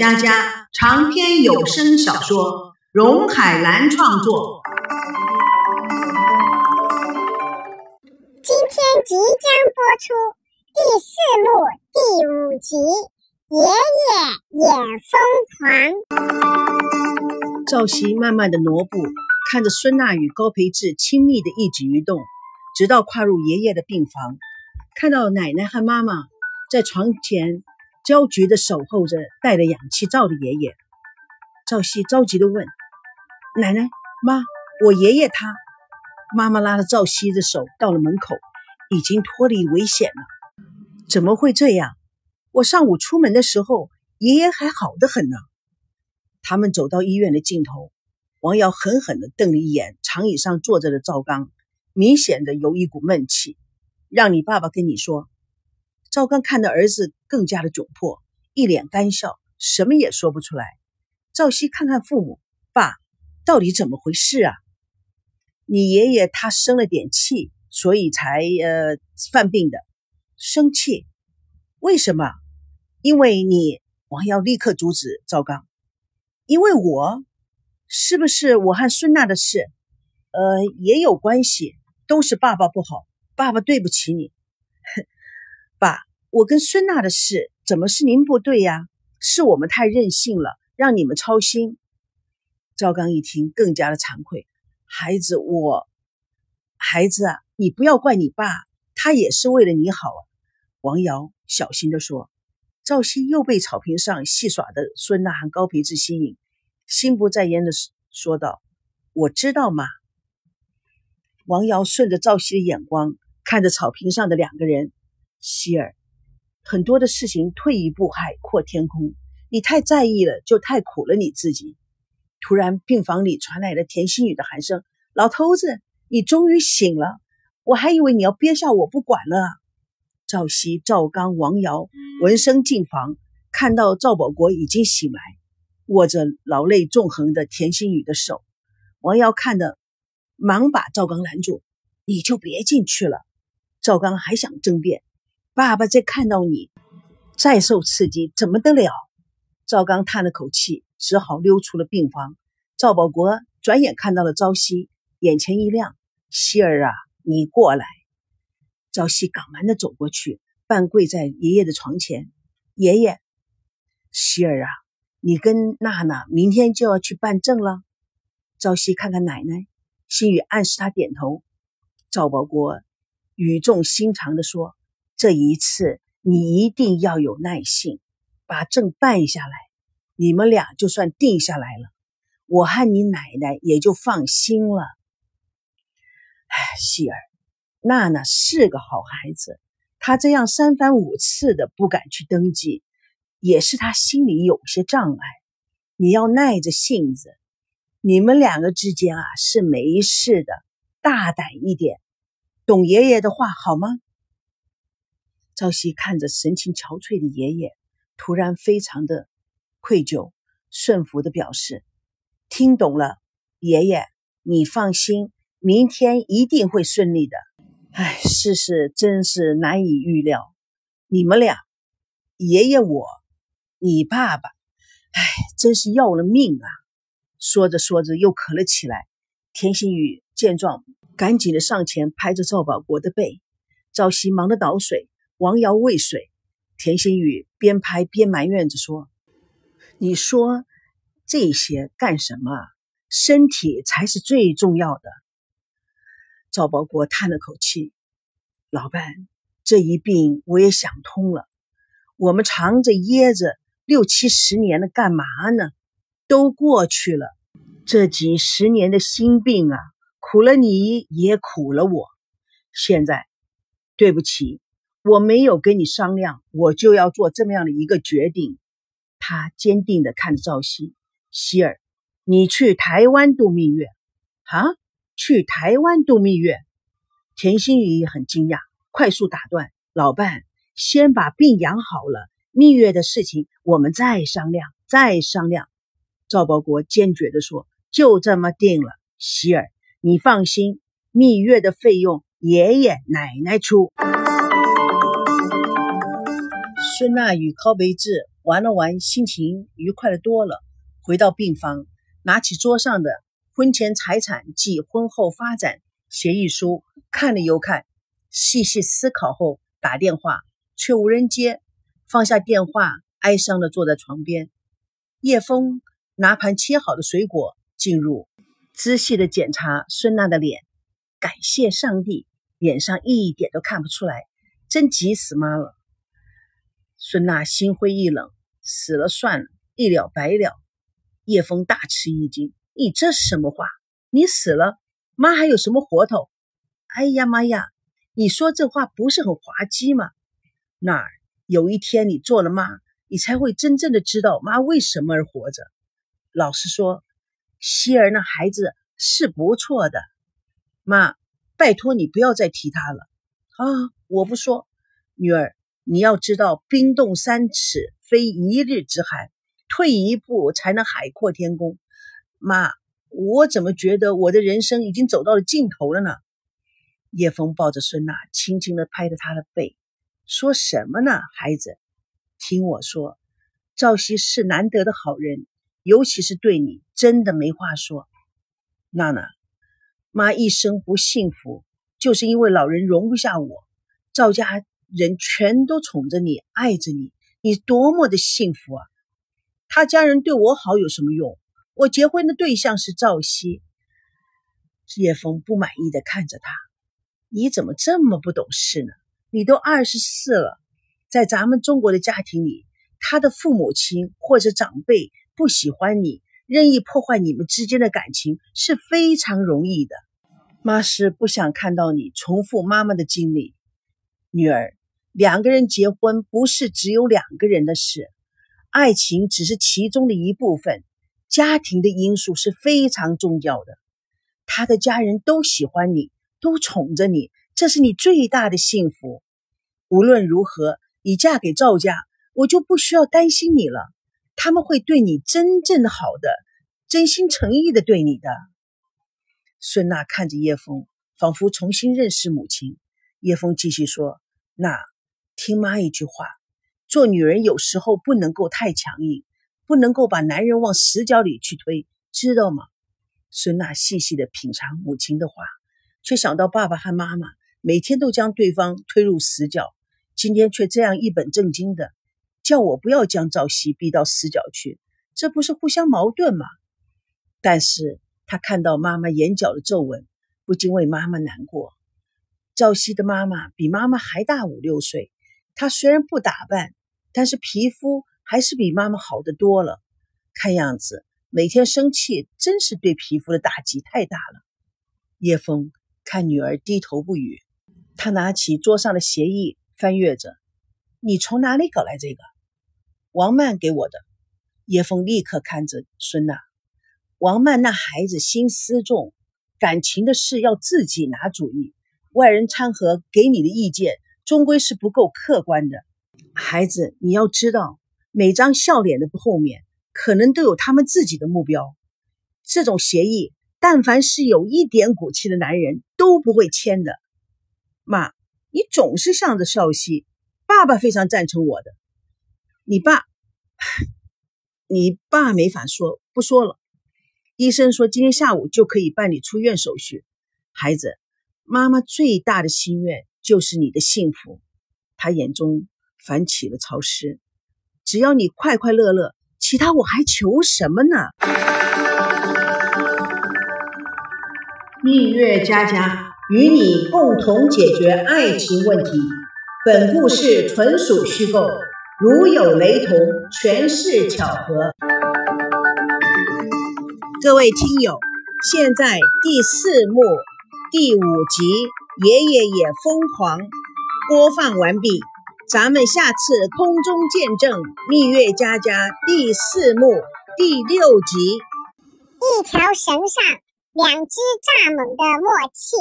佳佳长篇有声小说，荣海兰创作。今天即将播出第四幕第五集《爷爷也疯狂》。赵熙慢慢的挪步，看着孙娜与高培志亲密的一举一动，直到跨入爷爷的病房，看到奶奶和妈妈在床前。焦急地守候着戴了氧气罩的爷爷，赵熙着急地问：“奶奶妈，我爷爷他……”妈妈拉着赵熙的手到了门口，已经脱离危险了。怎么会这样？我上午出门的时候，爷爷还好的很呢。他们走到医院的尽头，王瑶狠狠地瞪了一眼长椅上坐着的赵刚，明显的有一股闷气。让你爸爸跟你说。赵刚看到儿子更加的窘迫，一脸干笑，什么也说不出来。赵熙看看父母，爸，到底怎么回事啊？你爷爷他生了点气，所以才呃犯病的。生气？为什么？因为你王耀立刻阻止赵刚，因为我是不是我和孙娜的事？呃，也有关系，都是爸爸不好，爸爸对不起你。我跟孙娜的事怎么是您不对呀？是我们太任性了，让你们操心。赵刚一听，更加的惭愧。孩子，我孩子啊，你不要怪你爸，他也是为了你好。王瑶小心的说。赵熙又被草坪上戏耍的孙娜和高培志吸引，心不在焉的说道：“我知道嘛。”王瑶顺着赵熙的眼光，看着草坪上的两个人。希儿，很多的事情退一步海阔天空，你太在意了，就太苦了你自己。突然，病房里传来了田心雨的喊声：“老头子，你终于醒了！我还以为你要憋笑我不管了。”赵熙、赵刚、王瑶闻声进房，看到赵保国已经醒来，握着老泪纵横的田心雨的手。王瑶看的，忙把赵刚拦住：“你就别进去了。”赵刚还想争辩。爸爸再看到你，再受刺激怎么得了？赵刚叹了口气，只好溜出了病房。赵保国转眼看到了朝夕，眼前一亮：“希儿啊，你过来。”朝夕赶忙的走过去，半跪在爷爷的床前：“爷爷，希儿啊，你跟娜娜明天就要去办证了。”朝夕看看奶奶，心雨暗示他点头。赵保国语重心长的说。这一次你一定要有耐性，把证办下来，你们俩就算定下来了，我和你奶奶也就放心了。哎，希儿，娜娜是个好孩子，她这样三番五次的不敢去登记，也是她心里有些障碍。你要耐着性子，你们两个之间啊是没事的，大胆一点，懂爷爷的话好吗？朝夕看着神情憔悴的爷爷，突然非常的愧疚，顺服的表示：“听懂了，爷爷，你放心，明天一定会顺利的。”哎，世事真是难以预料，你们俩，爷爷我，你爸爸，哎，真是要了命啊！说着说着又咳了起来。田心雨见状，赶紧的上前拍着赵保国的背，朝夕忙得倒水。王瑶喂水，田心雨边拍边埋怨着说：“你说这些干什么？身体才是最重要的。”赵保国叹了口气：“老伴，这一病我也想通了。我们藏着掖着六七十年了，干嘛呢？都过去了。这几十年的心病啊，苦了你也苦了我。现在，对不起。”我没有跟你商量，我就要做这么样的一个决定。他坚定地看着赵熙，希儿，你去台湾度蜜月啊？去台湾度蜜月？田心雨也很惊讶，快速打断：“老伴，先把病养好了，蜜月的事情我们再商量，再商量。”赵保国坚决地说：“就这么定了，希儿，你放心，蜜月的费用爷爷奶奶出。”孙娜与高培志玩了玩，心情愉快的多了。回到病房，拿起桌上的婚前财产及婚后发展协议书看了又看，细细思考后打电话，却无人接。放下电话，哀伤的坐在床边。叶枫拿盘切好的水果进入，仔细的检查孙娜的脸，感谢上帝，脸上一点都看不出来，真急死妈了。孙娜心灰意冷，死了算了，一了百了。叶枫大吃一惊：“你这是什么话？你死了，妈还有什么活头？”哎呀妈呀！你说这话不是很滑稽吗？那儿有一天你做了妈，你才会真正的知道妈为什么而活着。老实说，希儿那孩子是不错的。妈，拜托你不要再提他了。啊，我不说，女儿。你要知道，冰冻三尺非一日之寒，退一步才能海阔天空。妈，我怎么觉得我的人生已经走到了尽头了呢？叶枫抱着孙娜，轻轻地拍着她的背，说什么呢？孩子，听我说，赵熙是难得的好人，尤其是对你，真的没话说。娜娜，妈一生不幸福，就是因为老人容不下我，赵家。人全都宠着你，爱着你，你多么的幸福啊！他家人对我好有什么用？我结婚的对象是赵熙。叶枫不满意的看着他：“你怎么这么不懂事呢？你都二十四了，在咱们中国的家庭里，他的父母亲或者长辈不喜欢你，任意破坏你们之间的感情是非常容易的。妈是不想看到你重复妈妈的经历，女儿。”两个人结婚不是只有两个人的事，爱情只是其中的一部分，家庭的因素是非常重要的。他的家人都喜欢你，都宠着你，这是你最大的幸福。无论如何，你嫁给赵家，我就不需要担心你了。他们会对你真正好的，真心诚意的对你的。孙娜看着叶枫，仿佛重新认识母亲。叶枫继续说：“那。”听妈一句话，做女人有时候不能够太强硬，不能够把男人往死角里去推，知道吗？孙娜细细的品尝母亲的话，却想到爸爸和妈妈每天都将对方推入死角，今天却这样一本正经的叫我不要将赵熙逼到死角去，这不是互相矛盾吗？但是他看到妈妈眼角的皱纹，不禁为妈妈难过。赵熙的妈妈比妈妈还大五六岁。她虽然不打扮，但是皮肤还是比妈妈好得多了。看样子每天生气，真是对皮肤的打击太大了。叶枫看女儿低头不语，他拿起桌上的协议翻阅着：“你从哪里搞来这个？”王曼给我的。叶枫立刻看着孙娜，王曼那孩子心思重，感情的事要自己拿主意，外人掺和给你的意见。终归是不够客观的，孩子，你要知道，每张笑脸的后面，可能都有他们自己的目标。这种协议，但凡是有一点骨气的男人都不会签的。妈，你总是向着少熙，爸爸非常赞成我的。你爸，你爸没法说，不说了。医生说今天下午就可以办理出院手续。孩子，妈妈最大的心愿。就是你的幸福，他眼中泛起了潮湿。只要你快快乐乐，其他我还求什么呢？蜜月佳佳与你共同解决爱情问题。本故事纯属虚构，如有雷同，全是巧合。各位听友，现在第四幕第五集。爷爷也疯狂，播放完毕，咱们下次空中见证《蜜月佳佳》第四幕第六集。一条绳上两只蚱蜢的默契。